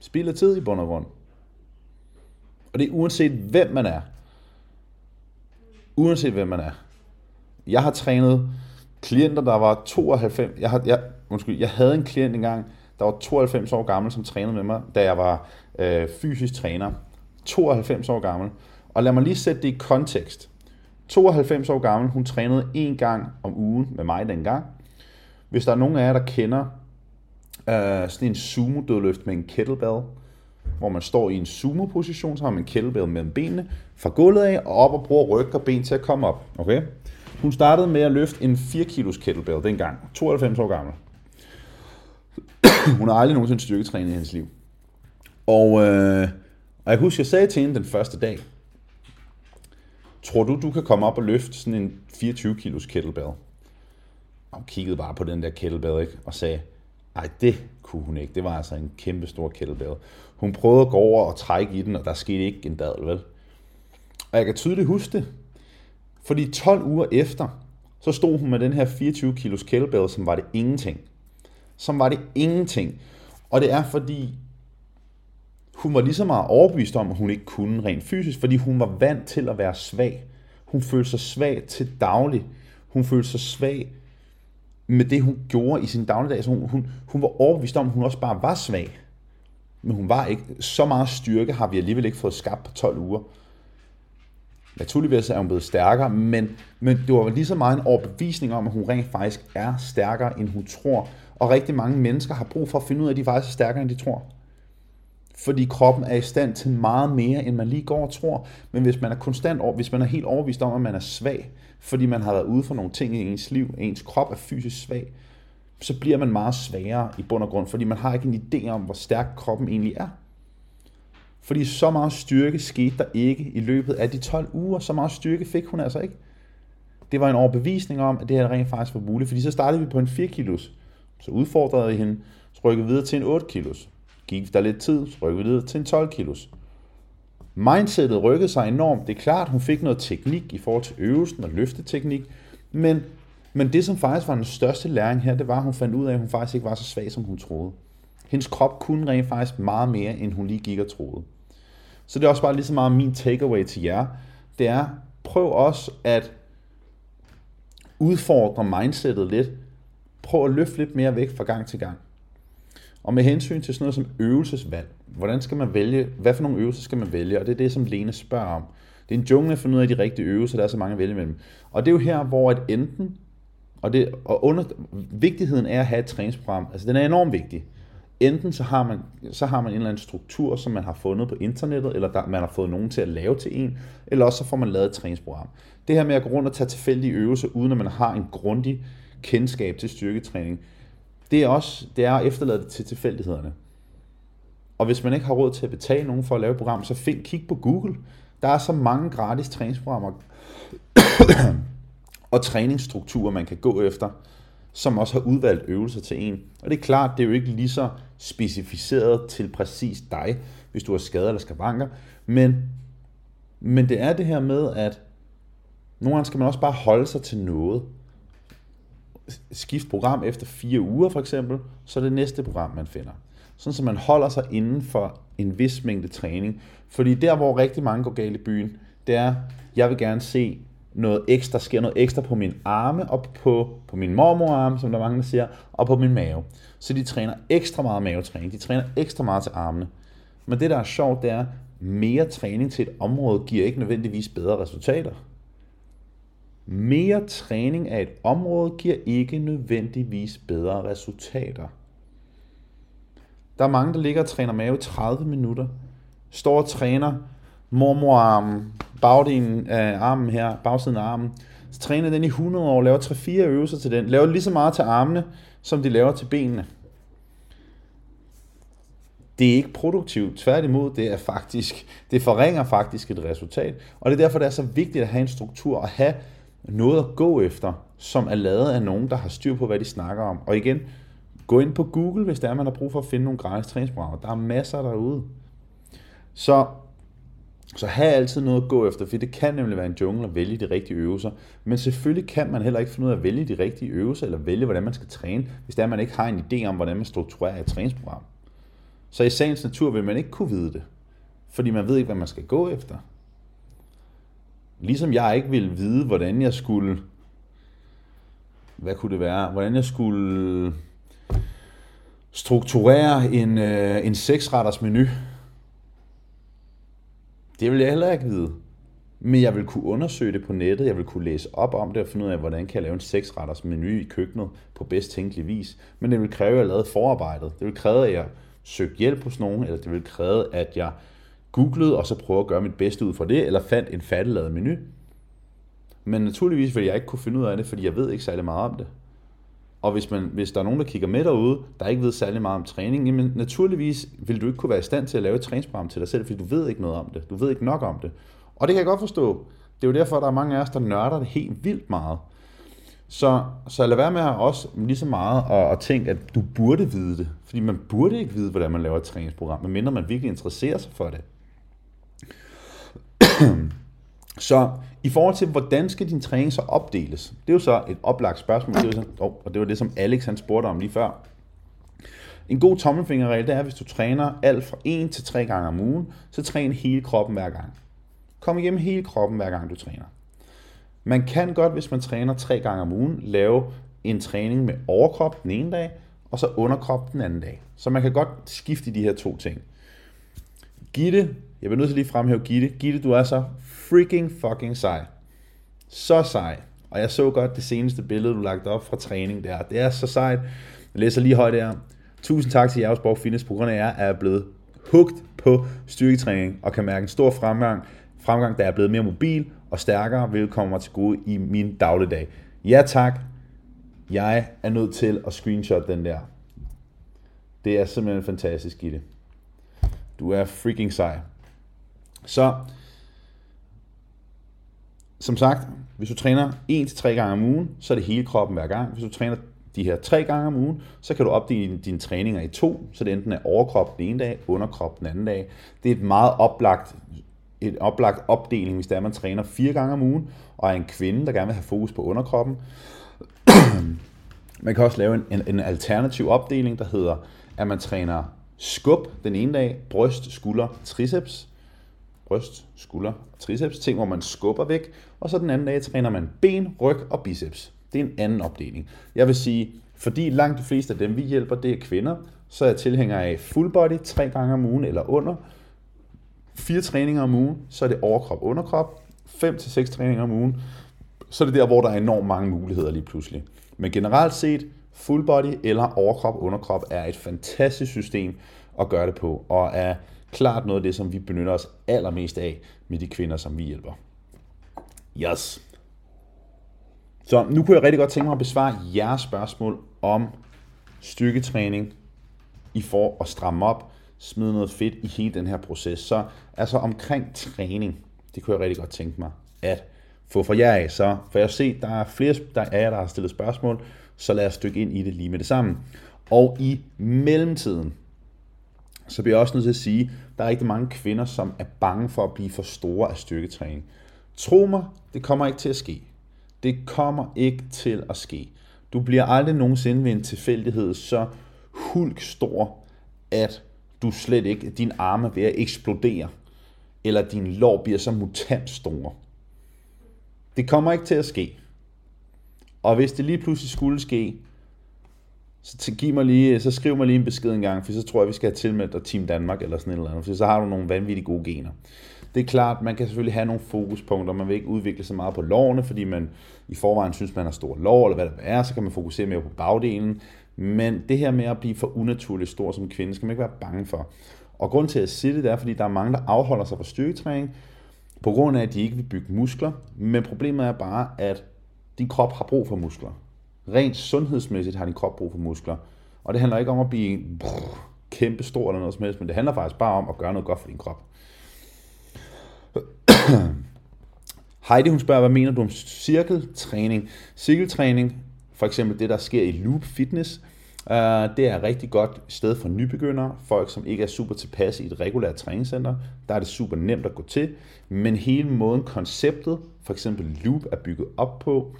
Spild af tid i bund og grund. Og det er uanset hvem man er. Uanset hvem man er. Jeg har trænet klienter, der var 92. Jeg, har, jeg, undskyld, jeg havde en klient engang, der var 92 år gammel, som trænede med mig, da jeg var øh, fysisk træner. 92 år gammel. Og lad mig lige sætte det i kontekst. 92 år gammel, hun trænede en gang om ugen med mig dengang. Hvis der er nogen af jer, der kender øh, sådan en sumo-dødløft med en kettlebell, hvor man står i en sumo-position, så har man en kettlebell mellem benene, fra gulvet af og op og bruger ryg og ben til at komme op. Okay? Hun startede med at løfte en 4 kilos kettlebell dengang, 92 år gammel. Hun har aldrig nogensinde styrketrænet i hendes liv. Og, øh, og jeg husker, jeg sagde til hende den første dag, tror du, du kan komme op og løfte sådan en 24 kilos kettlebell? Og hun kiggede bare på den der kettlebell ikke? og sagde, nej, det kunne hun ikke. Det var altså en kæmpe stor kettlebell. Hun prøvede at gå over og trække i den, og der skete ikke en dadel, vel? Og jeg kan tydeligt huske det. Fordi 12 uger efter, så stod hun med den her 24 kilos kettlebell, som var det ingenting. Som var det ingenting. Og det er fordi, hun var lige så meget overbevist om, at hun ikke kunne rent fysisk, fordi hun var vant til at være svag. Hun følte sig svag til daglig. Hun følte sig svag med det, hun gjorde i sin dagligdag. Så hun, hun, hun var overbevist om, at hun også bare var svag. Men hun var ikke. Så meget styrke har vi alligevel ikke fået skabt på 12 uger. Naturligvis er hun blevet stærkere, men, men det var lige så meget en overbevisning om, at hun rent faktisk er stærkere, end hun tror. Og rigtig mange mennesker har brug for at finde ud af, at de faktisk er stærkere, end de tror. Fordi kroppen er i stand til meget mere, end man lige går og tror. Men hvis man er konstant, hvis man er helt overbevist om, at man er svag, fordi man har været ude for nogle ting i ens liv, ens krop er fysisk svag, så bliver man meget svagere i bund og grund, fordi man har ikke en idé om, hvor stærk kroppen egentlig er. Fordi så meget styrke skete der ikke i løbet af de 12 uger. Så meget styrke fik hun altså ikke. Det var en overbevisning om, at det her rent faktisk var muligt. Fordi så startede vi på en 4 kilos. Så udfordrede vi hende, så rykkede vi videre til en 8 kilos. Gik der lidt tid, så rykkede vi videre til en 12 kilos. Mindsetet rykkede sig enormt. Det er klart, hun fik noget teknik i forhold til øvelsen og løfteteknik, men, men det, som faktisk var den største læring her, det var, at hun fandt ud af, at hun faktisk ikke var så svag, som hun troede. Hendes krop kunne rent faktisk meget mere, end hun lige gik og troede. Så det er også bare lige så meget min takeaway til jer. Det er, prøv også at udfordre mindsetet lidt. Prøv at løfte lidt mere væk fra gang til gang. Og med hensyn til sådan noget som øvelsesvalg, hvordan skal man vælge, hvad for nogle øvelser skal man vælge? Og det er det, som Lene spørger om. Det er en jungle at finde ud af de rigtige øvelser, der er så mange at vælge mellem. Og det er jo her, hvor at enten, og, det, og under, vigtigheden er at have et træningsprogram, altså den er enormt vigtig. Enten så har, man, så har man en eller anden struktur, som man har fundet på internettet, eller der, man har fået nogen til at lave til en, eller også så får man lavet et træningsprogram. Det her med at gå rundt og tage tilfældige øvelser, uden at man har en grundig kendskab til styrketræning, det er også det er at efterlade det til tilfældighederne. Og hvis man ikke har råd til at betale nogen for at lave et program, så find, kig på Google. Der er så mange gratis træningsprogrammer. og træningsstrukturer, man kan gå efter, som også har udvalgt øvelser til en. Og det er klart, det er jo ikke lige så specificeret til præcis dig, hvis du har skader eller skavanker, men, men det er det her med, at nogle gange skal man også bare holde sig til noget. Skift program efter fire uger for eksempel, så er det næste program, man finder. Sådan så man holder sig inden for en vis mængde træning. Fordi der, hvor rigtig mange går galt i byen, det er, jeg vil gerne se noget ekstra, sker noget ekstra på min arme og på, på min mormorarme, som der mange der siger, og på min mave. Så de træner ekstra meget mavetræning, de træner ekstra meget til armene. Men det, der er sjovt, det er, mere træning til et område giver ikke nødvendigvis bedre resultater. Mere træning af et område giver ikke nødvendigvis bedre resultater. Der er mange, der ligger og træner mave 30 minutter, står og træner. Mormorarmen, um, bagdelen af armen her, bagsiden af armen, så træner den i 100 år, laver 3-4 øvelser til den, laver lige så meget til armene, som de laver til benene. Det er ikke produktivt, tværtimod, det er faktisk, det forringer faktisk et resultat, og det er derfor, det er så vigtigt at have en struktur og have noget at gå efter, som er lavet af nogen, der har styr på, hvad de snakker om. Og igen, gå ind på Google, hvis der er, man har brug for at finde nogle gratis træningsprogrammer. Der er masser derude. Så så have altid noget at gå efter, for det kan nemlig være en jungle at vælge de rigtige øvelser. Men selvfølgelig kan man heller ikke finde ud af at vælge de rigtige øvelser, eller vælge, hvordan man skal træne, hvis der man ikke har en idé om, hvordan man strukturerer et træningsprogram. Så i sagens natur vil man ikke kunne vide det, fordi man ved ikke, hvad man skal gå efter. Ligesom jeg ikke ville vide, hvordan jeg skulle... Hvad kunne det være? Hvordan jeg skulle strukturere en, øh, en seksretters menu det vil jeg heller ikke vide. Men jeg vil kunne undersøge det på nettet, jeg vil kunne læse op om det og finde ud af, hvordan kan jeg lave en seksretters menu i køkkenet på bedst tænkelig vis. Men det vil kræve, at jeg lavede forarbejdet. Det vil kræve, at jeg søgte hjælp hos nogen, eller det vil kræve, at jeg googlede og så prøvede at gøre mit bedste ud fra det, eller fandt en fatteladet menu. Men naturligvis vil jeg ikke kunne finde ud af det, fordi jeg ved ikke særlig meget om det. Og hvis, man, hvis der er nogen, der kigger med derude, der ikke ved særlig meget om træning, jamen naturligvis vil du ikke kunne være i stand til at lave et træningsprogram til dig selv, fordi du ved ikke noget om det. Du ved ikke nok om det. Og det kan jeg godt forstå. Det er jo derfor, at der er mange af os, der nørder det helt vildt meget. Så, så lad være med at også lige så meget at, at tænke, at du burde vide det. Fordi man burde ikke vide, hvordan man laver et træningsprogram, medmindre man virkelig interesserer sig for det. Så i forhold til, hvordan skal din træning så opdeles? Det er jo så et oplagt spørgsmål, det er så, oh, og det var det, som Alex han spurgte om lige før. En god tommelfingerregel, det er, hvis du træner alt fra 1 til 3 gange om ugen, så træn hele kroppen hver gang. Kom igennem hele kroppen hver gang du træner. Man kan godt, hvis man træner 3 gange om ugen, lave en træning med overkrop den ene dag, og så underkrop den anden dag. Så man kan godt skifte de her to ting. Gitte, jeg bliver nødt til lige fremhæve Gitte. Gitte, du er så freaking fucking sej. Så sej. Og jeg så godt det seneste billede, du lagt op fra træning der. Det er så sejt. Jeg læser lige højt der. Tusind tak til Jervsborg Fitness, på grund af jer er jeg blevet hugt på styrketræning og kan mærke en stor fremgang, fremgang, der er blevet mere mobil og stærkere, hvilket kommer mig til gode i min dagligdag. Ja tak, jeg er nødt til at screenshot den der. Det er simpelthen fantastisk Gitte. Du er freaking sej. Så som sagt, hvis du træner 1-3 gange om ugen, så er det hele kroppen hver gang. Hvis du træner de her tre gange om ugen, så kan du opdele dine træninger i to, så det enten er overkrop den ene dag, underkrop den anden dag. Det er et meget oplagt, et oplagt opdeling, hvis det er, man træner fire gange om ugen, og er en kvinde, der gerne vil have fokus på underkroppen. man kan også lave en, en, en alternativ opdeling, der hedder, at man træner skub den ene dag, bryst, skulder, triceps, bryst, skulder og triceps, ting, hvor man skubber væk, og så den anden dag træner man ben, ryg og biceps. Det er en anden opdeling. Jeg vil sige, fordi langt de fleste af dem, vi hjælper, det er kvinder, så er jeg tilhænger af full body tre gange om ugen eller under, fire træninger om ugen, så er det overkrop, underkrop, fem til seks træninger om ugen, så er det der, hvor der er enormt mange muligheder lige pludselig. Men generelt set, full body eller overkrop, underkrop er et fantastisk system at gøre det på, og er klart noget af det, som vi benytter os allermest af med de kvinder, som vi hjælper. Yes. Så nu kunne jeg rigtig godt tænke mig at besvare jeres spørgsmål om styrketræning i for at stramme op, smide noget fedt i hele den her proces. Så altså omkring træning, det kunne jeg rigtig godt tænke mig at få fra jer af. Så for jeg se, der er flere der er jer, der har stillet spørgsmål, så lad os dykke ind i det lige med det samme. Og i mellemtiden, så bliver jeg også nødt til at sige, at der er rigtig mange kvinder, som er bange for at blive for store af styrketræning. Tro mig, det kommer ikke til at ske. Det kommer ikke til at ske. Du bliver aldrig nogensinde ved en tilfældighed så hulk stor, at du slet ikke, din arme er ved at eksplodere, eller din lår bliver så mutant store. Det kommer ikke til at ske. Og hvis det lige pludselig skulle ske, så, giv mig lige, så skriv mig lige en besked en gang, for så tror jeg, vi skal have tilmeldt dig Team Danmark eller sådan et eller andet, for så har du nogle vanvittigt gode gener. Det er klart, man kan selvfølgelig have nogle fokuspunkter, man vil ikke udvikle så meget på lårene, fordi man i forvejen synes, man har stor lår, eller hvad det er, så kan man fokusere mere på bagdelen. Men det her med at blive for unaturligt stor som kvinde, skal man ikke være bange for. Og grund til at sige det, det er, fordi der er mange, der afholder sig fra styrketræning, på grund af, at de ikke vil bygge muskler. Men problemet er bare, at din krop har brug for muskler. Rent sundhedsmæssigt har din krop brug for muskler. Og det handler ikke om at blive brrr, kæmpe stor eller noget som helst, men det handler faktisk bare om at gøre noget godt for din krop. Heidi hun spørger, hvad mener du om cirkeltræning? Cirkeltræning, for eksempel det, der sker i Loop Fitness, uh, det er et rigtig godt sted for nybegyndere, folk som ikke er super tilpas i et regulært træningscenter. Der er det super nemt at gå til, men hele måden, konceptet, for eksempel Loop, er bygget op på,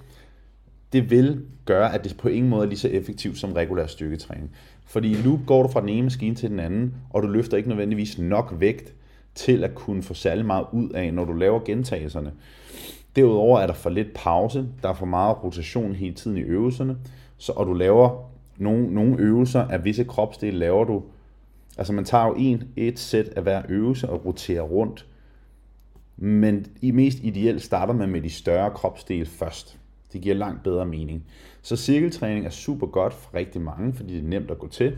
det vil gøre, at det på ingen måde er lige så effektivt som regulær styrketræning. Fordi i Loop går du fra den ene maskine til den anden, og du løfter ikke nødvendigvis nok vægt til at kunne få særlig meget ud af, når du laver gentagelserne. Derudover er der for lidt pause, der er for meget rotation hele tiden i øvelserne, så, og du laver nogle, nogle øvelser af visse kropsdele, laver du, altså man tager jo en, et sæt af hver øvelse og roterer rundt, men i mest ideelt starter man med de større kropsdele først. Det giver langt bedre mening. Så cirkeltræning er super godt for rigtig mange, fordi det er nemt at gå til.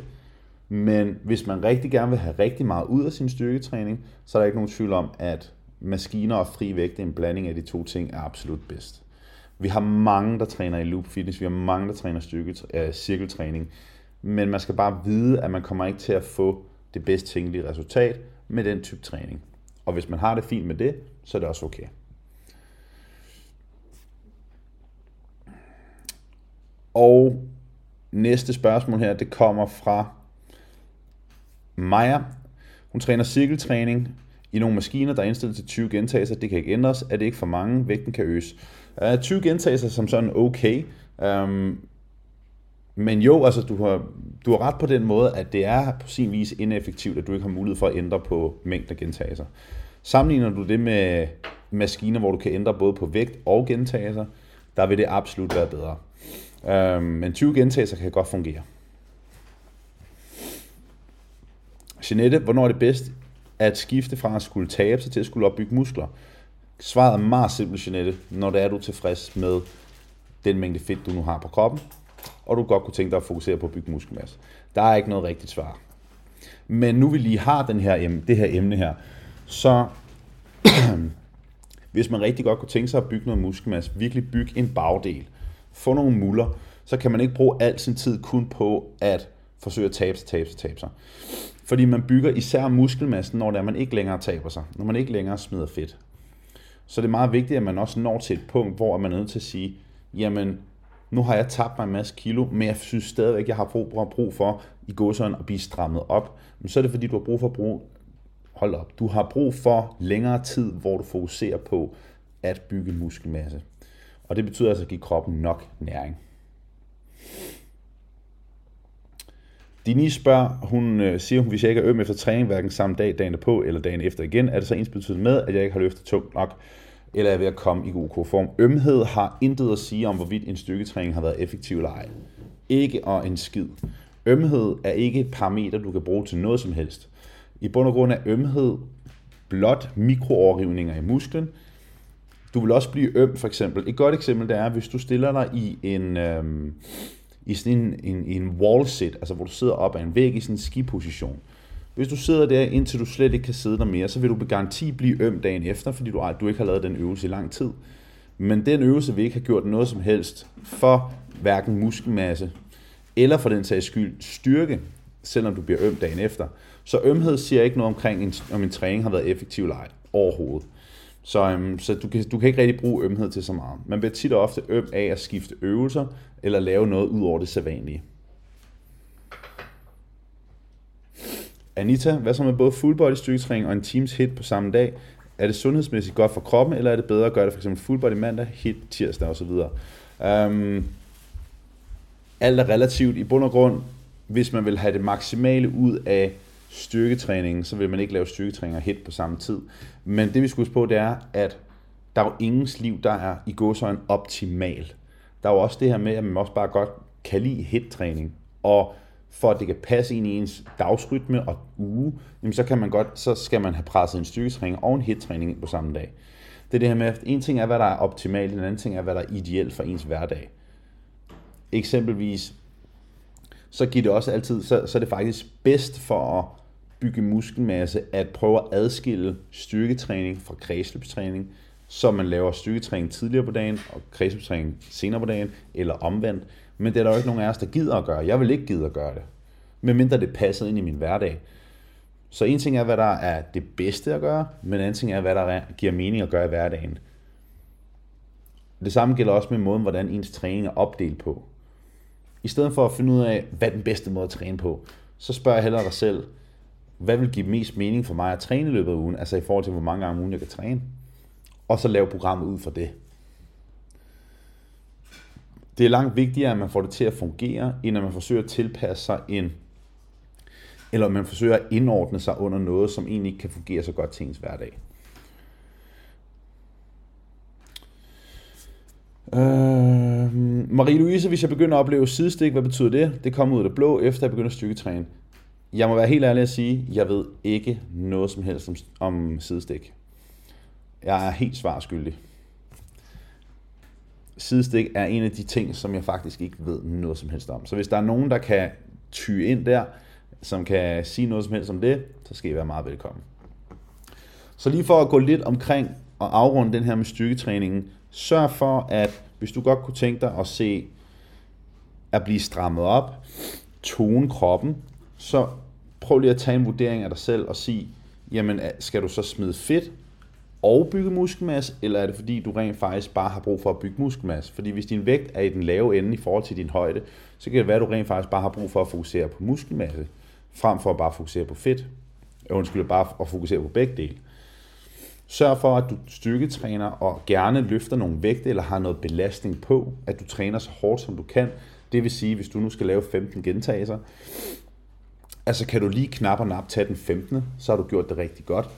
Men hvis man rigtig gerne vil have rigtig meget ud af sin styrketræning, så er der ikke nogen tvivl om, at maskiner og fri vægt, en blanding af de to ting, er absolut bedst. Vi har mange, der træner i loop fitness, vi har mange, der træner styrke, øh, cirkeltræning, men man skal bare vide, at man kommer ikke til at få det bedst tænkelige resultat med den type træning. Og hvis man har det fint med det, så er det også okay. Og næste spørgsmål her, det kommer fra Maja. Hun træner cirkeltræning i nogle maskiner, der er indstillet til 20 gentagelser. Det kan ikke ændres. Er det ikke for mange? Vægten kan øges. Øh, uh, 20 gentagelser som sådan okay. Um, men jo, altså du har, du har ret på den måde, at det er på sin vis ineffektivt, at du ikke har mulighed for at ændre på mængden af gentagelser. Sammenligner du det med maskiner, hvor du kan ændre både på vægt og gentagelser, der vil det absolut være bedre. Øhm, men 20 gentagelser kan godt fungere. Jeanette, hvornår er det bedst at skifte fra at skulle tabe sig til at skulle opbygge muskler? Svaret er meget simpelt, Jeanette, når det er du tilfreds med den mængde fedt, du nu har på kroppen, og du godt kunne tænke dig at fokusere på at bygge muskelmasse. Der er ikke noget rigtigt svar. Men nu vi lige har den her, det her emne her, så hvis man rigtig godt kunne tænke sig at bygge noget muskelmasse, virkelig bygge en bagdel, få nogle muller, så kan man ikke bruge al sin tid kun på at forsøge at tabe sig, tabe sig, tabe sig. Fordi man bygger især muskelmassen, når det er, man ikke længere taber sig, når man ikke længere smider fedt. Så det er meget vigtigt, at man også når til et punkt, hvor man er nødt til at sige, jamen, nu har jeg tabt mig en masse kilo, men jeg synes stadigvæk, at jeg har brug, brug for i godsøjen at blive strammet op. Men så er det fordi, du har brug for at bruge, hold op, du har brug for længere tid, hvor du fokuserer på at bygge muskelmasse. Og det betyder altså at give kroppen nok næring. Denise spørger, hun øh, siger, hun, hvis jeg ikke er øm efter træning, hverken samme dag, dagen på eller dagen efter igen, er det så ens betydende med, at jeg ikke har løftet tungt nok, eller er ved at komme i god form. Ømhed har intet at sige om, hvorvidt en styrketræning har været effektiv eller ej. Ikke og en skid. Ømhed er ikke et parameter, du kan bruge til noget som helst. I bund og grund er ømhed blot mikroorrivninger i musklen. Du vil også blive øm, for eksempel. Et godt eksempel det er, hvis du stiller dig i en... Øhm, i sådan en, en, en wall sit, altså hvor du sidder op ad en væg i sådan en skiposition. Hvis du sidder der, indtil du slet ikke kan sidde der mere, så vil du med garanti blive øm dagen efter, fordi du, du ikke har lavet den øvelse i lang tid. Men den øvelse vil ikke have gjort noget som helst for hverken muskelmasse eller for den sags skyld styrke, selvom du bliver øm dagen efter. Så ømhed siger ikke noget omkring, om en træning har været effektiv eller ej overhovedet. Så, øhm, så du, kan, du kan ikke rigtig bruge ømhed til så meget. Man bliver tit og ofte øm af at skifte øvelser, eller lave noget ud over det sædvanlige. Anita, hvad så med både full body styrketræning og en teams hit på samme dag? Er det sundhedsmæssigt godt for kroppen, eller er det bedre at gøre det for eksempel full body mandag, hit tirsdag osv.? Øhm, alt er relativt i bund og grund. Hvis man vil have det maksimale ud af styrketræningen, så vil man ikke lave styrketræning og hit på samme tid. Men det vi skal huske på, det er, at der er jo ingens liv, der er i gåsøjne optimal. Der er jo også det her med, at man også bare godt kan lide hit-træning. Og for at det kan passe ind i ens dagsrytme og uge, jamen så, kan man godt, så skal man have presset en styrketræning og en hit-træning ind på samme dag. Det er det her med, at en ting er, hvad der er optimalt, en anden ting er, hvad der er ideelt for ens hverdag. Eksempelvis, så giver det også altid, så, så er det faktisk bedst for at bygge muskelmasse, at prøve at adskille styrketræning fra kredsløbstræning, så man laver styrketræning tidligere på dagen og kredsløbstræning senere på dagen, eller omvendt. Men det er der jo ikke nogen af os, der gider at gøre. Jeg vil ikke gide at gøre det. Medmindre det passer ind i min hverdag. Så en ting er, hvad der er det bedste at gøre, men en anden ting er, hvad der giver mening at gøre i hverdagen. Det samme gælder også med måden, hvordan ens træning er opdelt på. I stedet for at finde ud af, hvad er den bedste måde at træne på, så spørger jeg hellere dig selv, hvad vil give mest mening for mig at træne i løbet af ugen, altså i forhold til, hvor mange gange om ugen jeg kan træne, og så lave programmet ud fra det. Det er langt vigtigere, at man får det til at fungere, end at man forsøger at tilpasse sig en, eller man forsøger at indordne sig under noget, som egentlig ikke kan fungere så godt til ens hverdag. Øh, Marie-Louise, hvis jeg begynder at opleve sidestik, hvad betyder det? Det kommer ud af det blå, efter jeg begynder at styrketræne. Jeg må være helt ærlig at sige, jeg ved ikke noget som helst om, om sidestik. Jeg er helt svarskyldig sidestik er en af de ting, som jeg faktisk ikke ved noget som helst om. Så hvis der er nogen, der kan ty ind der, som kan sige noget som helst om det, så skal I være meget velkommen. Så lige for at gå lidt omkring og afrunde den her med styrketræningen, sørg for, at hvis du godt kunne tænke dig at se at blive strammet op, tone kroppen, så prøv lige at tage en vurdering af dig selv og sige, jamen skal du så smide fedt, og bygge muskelmasse, eller er det fordi, du rent faktisk bare har brug for at bygge muskelmasse? Fordi hvis din vægt er i den lave ende i forhold til din højde, så kan det være, at du rent faktisk bare har brug for at fokusere på muskelmasse, frem for at bare fokusere på fedt. Undskyld, bare at fokusere på begge dele. Sørg for, at du styrketræner og gerne løfter nogle vægte eller har noget belastning på, at du træner så hårdt som du kan. Det vil sige, hvis du nu skal lave 15 gentagelser, altså kan du lige knap og nap tage den 15. Så har du gjort det rigtig godt.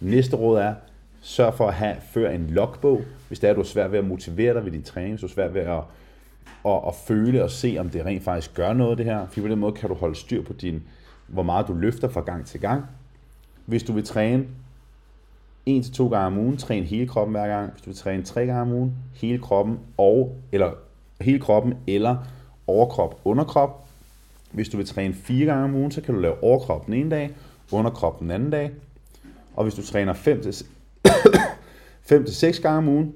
Næste råd er, Sørg for at have, føre en logbog, hvis det er, at du er svært ved at motivere dig ved din træning, hvis du er svært ved at, at, at føle og se, om det rent faktisk gør noget det her. For på den måde kan du holde styr på din, hvor meget du løfter fra gang til gang. Hvis du vil træne en til to gange om ugen, træn hele kroppen hver gang. Hvis du vil træne tre gange om ugen, hele kroppen og eller hele kroppen eller overkrop, underkrop. Hvis du vil træne fire gange om ugen, så kan du lave overkrop den ene dag, underkrop den anden dag. Og hvis du træner 5 til 5 til 6 gange om ugen,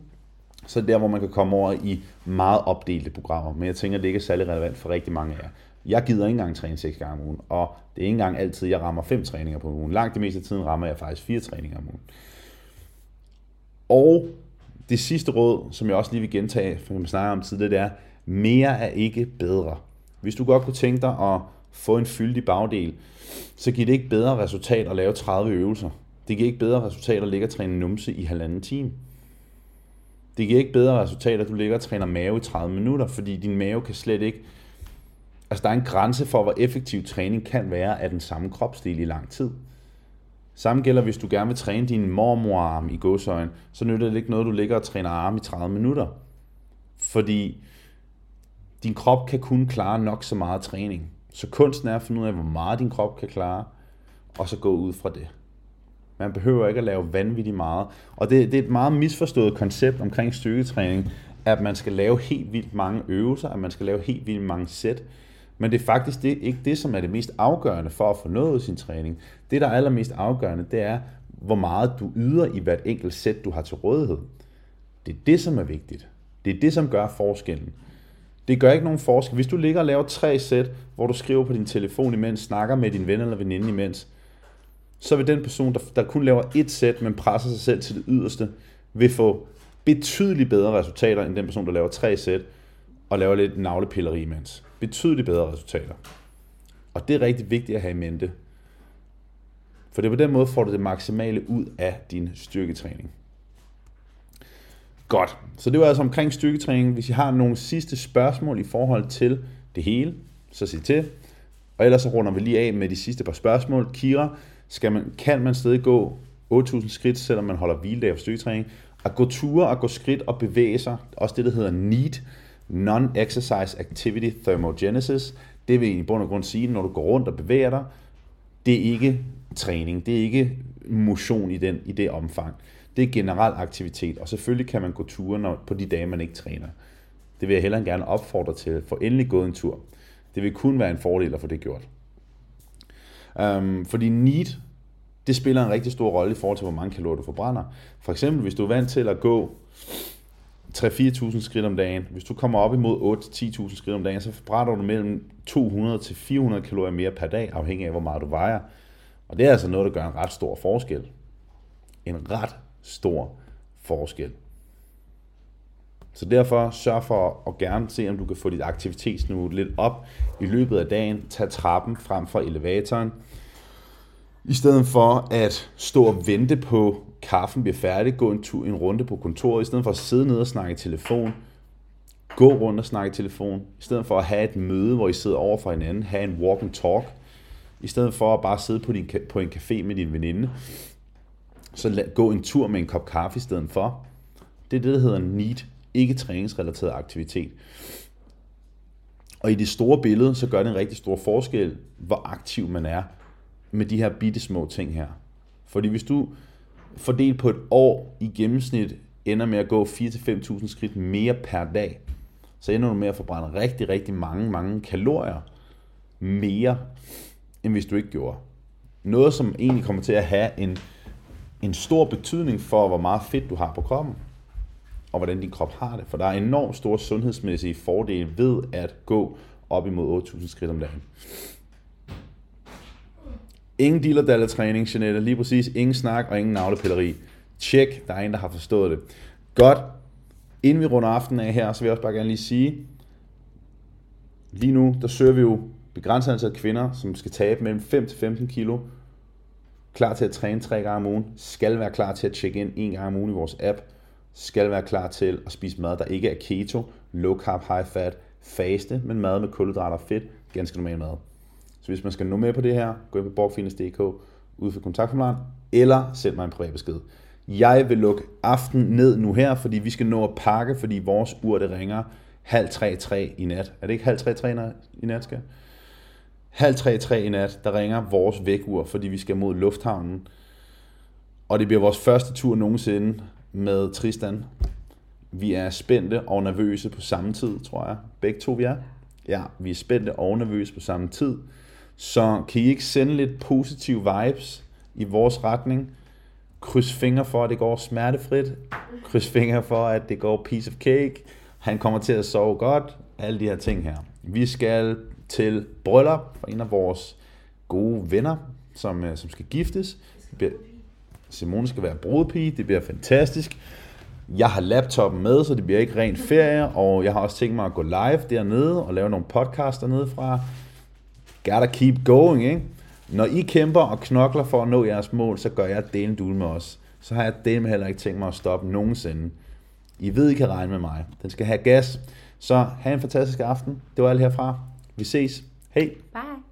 så der, hvor man kan komme over i meget opdelte programmer. Men jeg tænker, det ikke er særlig relevant for rigtig mange af jer. Jeg gider ikke engang træne 6 gange om ugen, og det er ikke engang altid, jeg rammer fem træninger på ugen. Langt det meste af tiden rammer jeg faktisk fire træninger om ugen. Og det sidste råd, som jeg også lige vil gentage, for jeg snakker om tidligere, det er, mere er ikke bedre. Hvis du godt kunne tænke dig at få en fyldig bagdel, så giver det ikke bedre resultat at lave 30 øvelser. Det giver ikke bedre resultater at ligge og træne numse i halvanden time. Det giver ikke bedre resultater, at du ligger og træner mave i 30 minutter, fordi din mave kan slet ikke... Altså, der er en grænse for, hvor effektiv træning kan være af den samme kropsdel i lang tid. Samme gælder, hvis du gerne vil træne din mormorarm i godsøjen, så nytter det ikke noget, du ligger og træner arm i 30 minutter. Fordi din krop kan kun klare nok så meget træning. Så kunsten er at finde ud af, hvor meget din krop kan klare, og så gå ud fra det. Man behøver ikke at lave vanvittigt meget. Og det, det er et meget misforstået koncept omkring styrketræning, at man skal lave helt vildt mange øvelser, at man skal lave helt vildt mange sæt. Men det er faktisk det, ikke det, som er det mest afgørende for at få noget sin træning. Det, der er allermest afgørende, det er, hvor meget du yder i hvert enkelt sæt, du har til rådighed. Det er det, som er vigtigt. Det er det, som gør forskellen. Det gør ikke nogen forskel. Hvis du ligger og laver tre sæt, hvor du skriver på din telefon imens, snakker med din ven eller veninde imens, så vil den person, der, der kun laver et sæt, men presser sig selv til det yderste, vil få betydeligt bedre resultater, end den person, der laver tre sæt, og laver lidt navlepilleri imens. Betydeligt bedre resultater. Og det er rigtig vigtigt at have i mente. For det er på den måde, får du det maksimale ud af din styrketræning. Godt. Så det var altså omkring styrketræning. Hvis I har nogle sidste spørgsmål i forhold til det hele, så sig til. Og ellers så runder vi lige af med de sidste par spørgsmål. Kira, skal man, kan man stadig gå 8.000 skridt, selvom man holder hviledag for styrketræning? At gå ture og gå skridt og bevæge sig, også det, der hedder NEAT, Non-Exercise Activity Thermogenesis, det vil i bund og grund sige, når du går rundt og bevæger dig, det er ikke træning, det er ikke motion i, den, i det omfang. Det er generel aktivitet, og selvfølgelig kan man gå ture når, på de dage, man ikke træner. Det vil jeg heller gerne opfordre til. For endelig gået en tur. Det vil kun være en fordel at få det gjort. Um, fordi need, det spiller en rigtig stor rolle i forhold til, hvor mange kalorier du forbrænder. For eksempel, hvis du er vant til at gå 3-4.000 skridt om dagen. Hvis du kommer op imod 8-10.000 skridt om dagen, så forbrænder du mellem 200 til 400 kalorier mere per dag, afhængig af hvor meget du vejer. Og det er altså noget, der gør en ret stor forskel. En ret stor forskel. Så derfor sørg for at gerne se, om du kan få dit aktivitetsniveau lidt op i løbet af dagen. Tag trappen frem for elevatoren. I stedet for at stå og vente på, kaffen bliver færdig, gå en, tur, en runde på kontoret, i stedet for at sidde ned og snakke i telefon, gå rundt og snakke i telefon, i stedet for at have et møde, hvor I sidder over for hinanden, have en walk and talk, i stedet for at bare sidde på, din, på en café med din veninde, så lad, gå en tur med en kop kaffe i stedet for. Det er det, der hedder NEAT, ikke træningsrelateret aktivitet. Og i det store billede, så gør det en rigtig stor forskel, hvor aktiv man er med de her bitte små ting her. Fordi hvis du fordelt på et år i gennemsnit ender med at gå 4-5.000 skridt mere per dag, så ender du med at forbrænde rigtig, rigtig mange, mange kalorier mere, end hvis du ikke gjorde. Noget, som egentlig kommer til at have en, en stor betydning for, hvor meget fedt du har på kroppen, og hvordan din krop har det. For der er enormt store sundhedsmæssige fordele ved at gå op imod 8.000 skridt om dagen. Ingen dealer træning, Jeanette. Lige præcis. Ingen snak og ingen navlepilleri. Tjek. Der er en, der har forstået det. Godt. Inden vi runder aftenen af her, så vil jeg også bare gerne lige sige, lige nu, der søger vi jo begrænset antal kvinder, som skal tabe mellem 5 til 15 kilo, klar til at træne tre gange om ugen, skal være klar til at tjekke ind en gang om ugen i vores app, skal være klar til at spise mad, der ikke er keto, low carb, high fat, faste, men mad med kulhydrater og fedt, ganske normal mad. Så hvis man skal nå med på det her, gå ind på borgfitness.dk, ud for kontaktformularen, eller send mig en privat besked. Jeg vil lukke aften ned nu her, fordi vi skal nå at pakke, fordi vores ur det ringer halv tre tre i nat. Er det ikke halv tre tre i nat, skal? Halv tre tre i nat, der ringer vores vækur, fordi vi skal mod lufthavnen. Og det bliver vores første tur nogensinde med Tristan. Vi er spændte og nervøse på samme tid, tror jeg. Begge to vi er. Ja, vi er spændte og nervøse på samme tid. Så kan I ikke sende lidt positive vibes i vores retning? Kryds fingre for, at det går smertefrit. Kryds fingre for, at det går piece of cake. Han kommer til at sove godt. Alle de her ting her. Vi skal til bryllup for en af vores gode venner, som, øh, som skal giftes. Simone skal være brudepige. Det bliver fantastisk. Jeg har laptopen med, så det bliver ikke ren ferie, og jeg har også tænkt mig at gå live dernede og lave nogle podcasts dernede fra gotta keep going, ikke? Når I kæmper og knokler for at nå jeres mål, så gør jeg delen dul med os. Så har jeg delen heller ikke tænkt mig at stoppe nogensinde. I ved, I kan regne med mig. Den skal have gas. Så have en fantastisk aften. Det var alt herfra. Vi ses. Hej. Bye.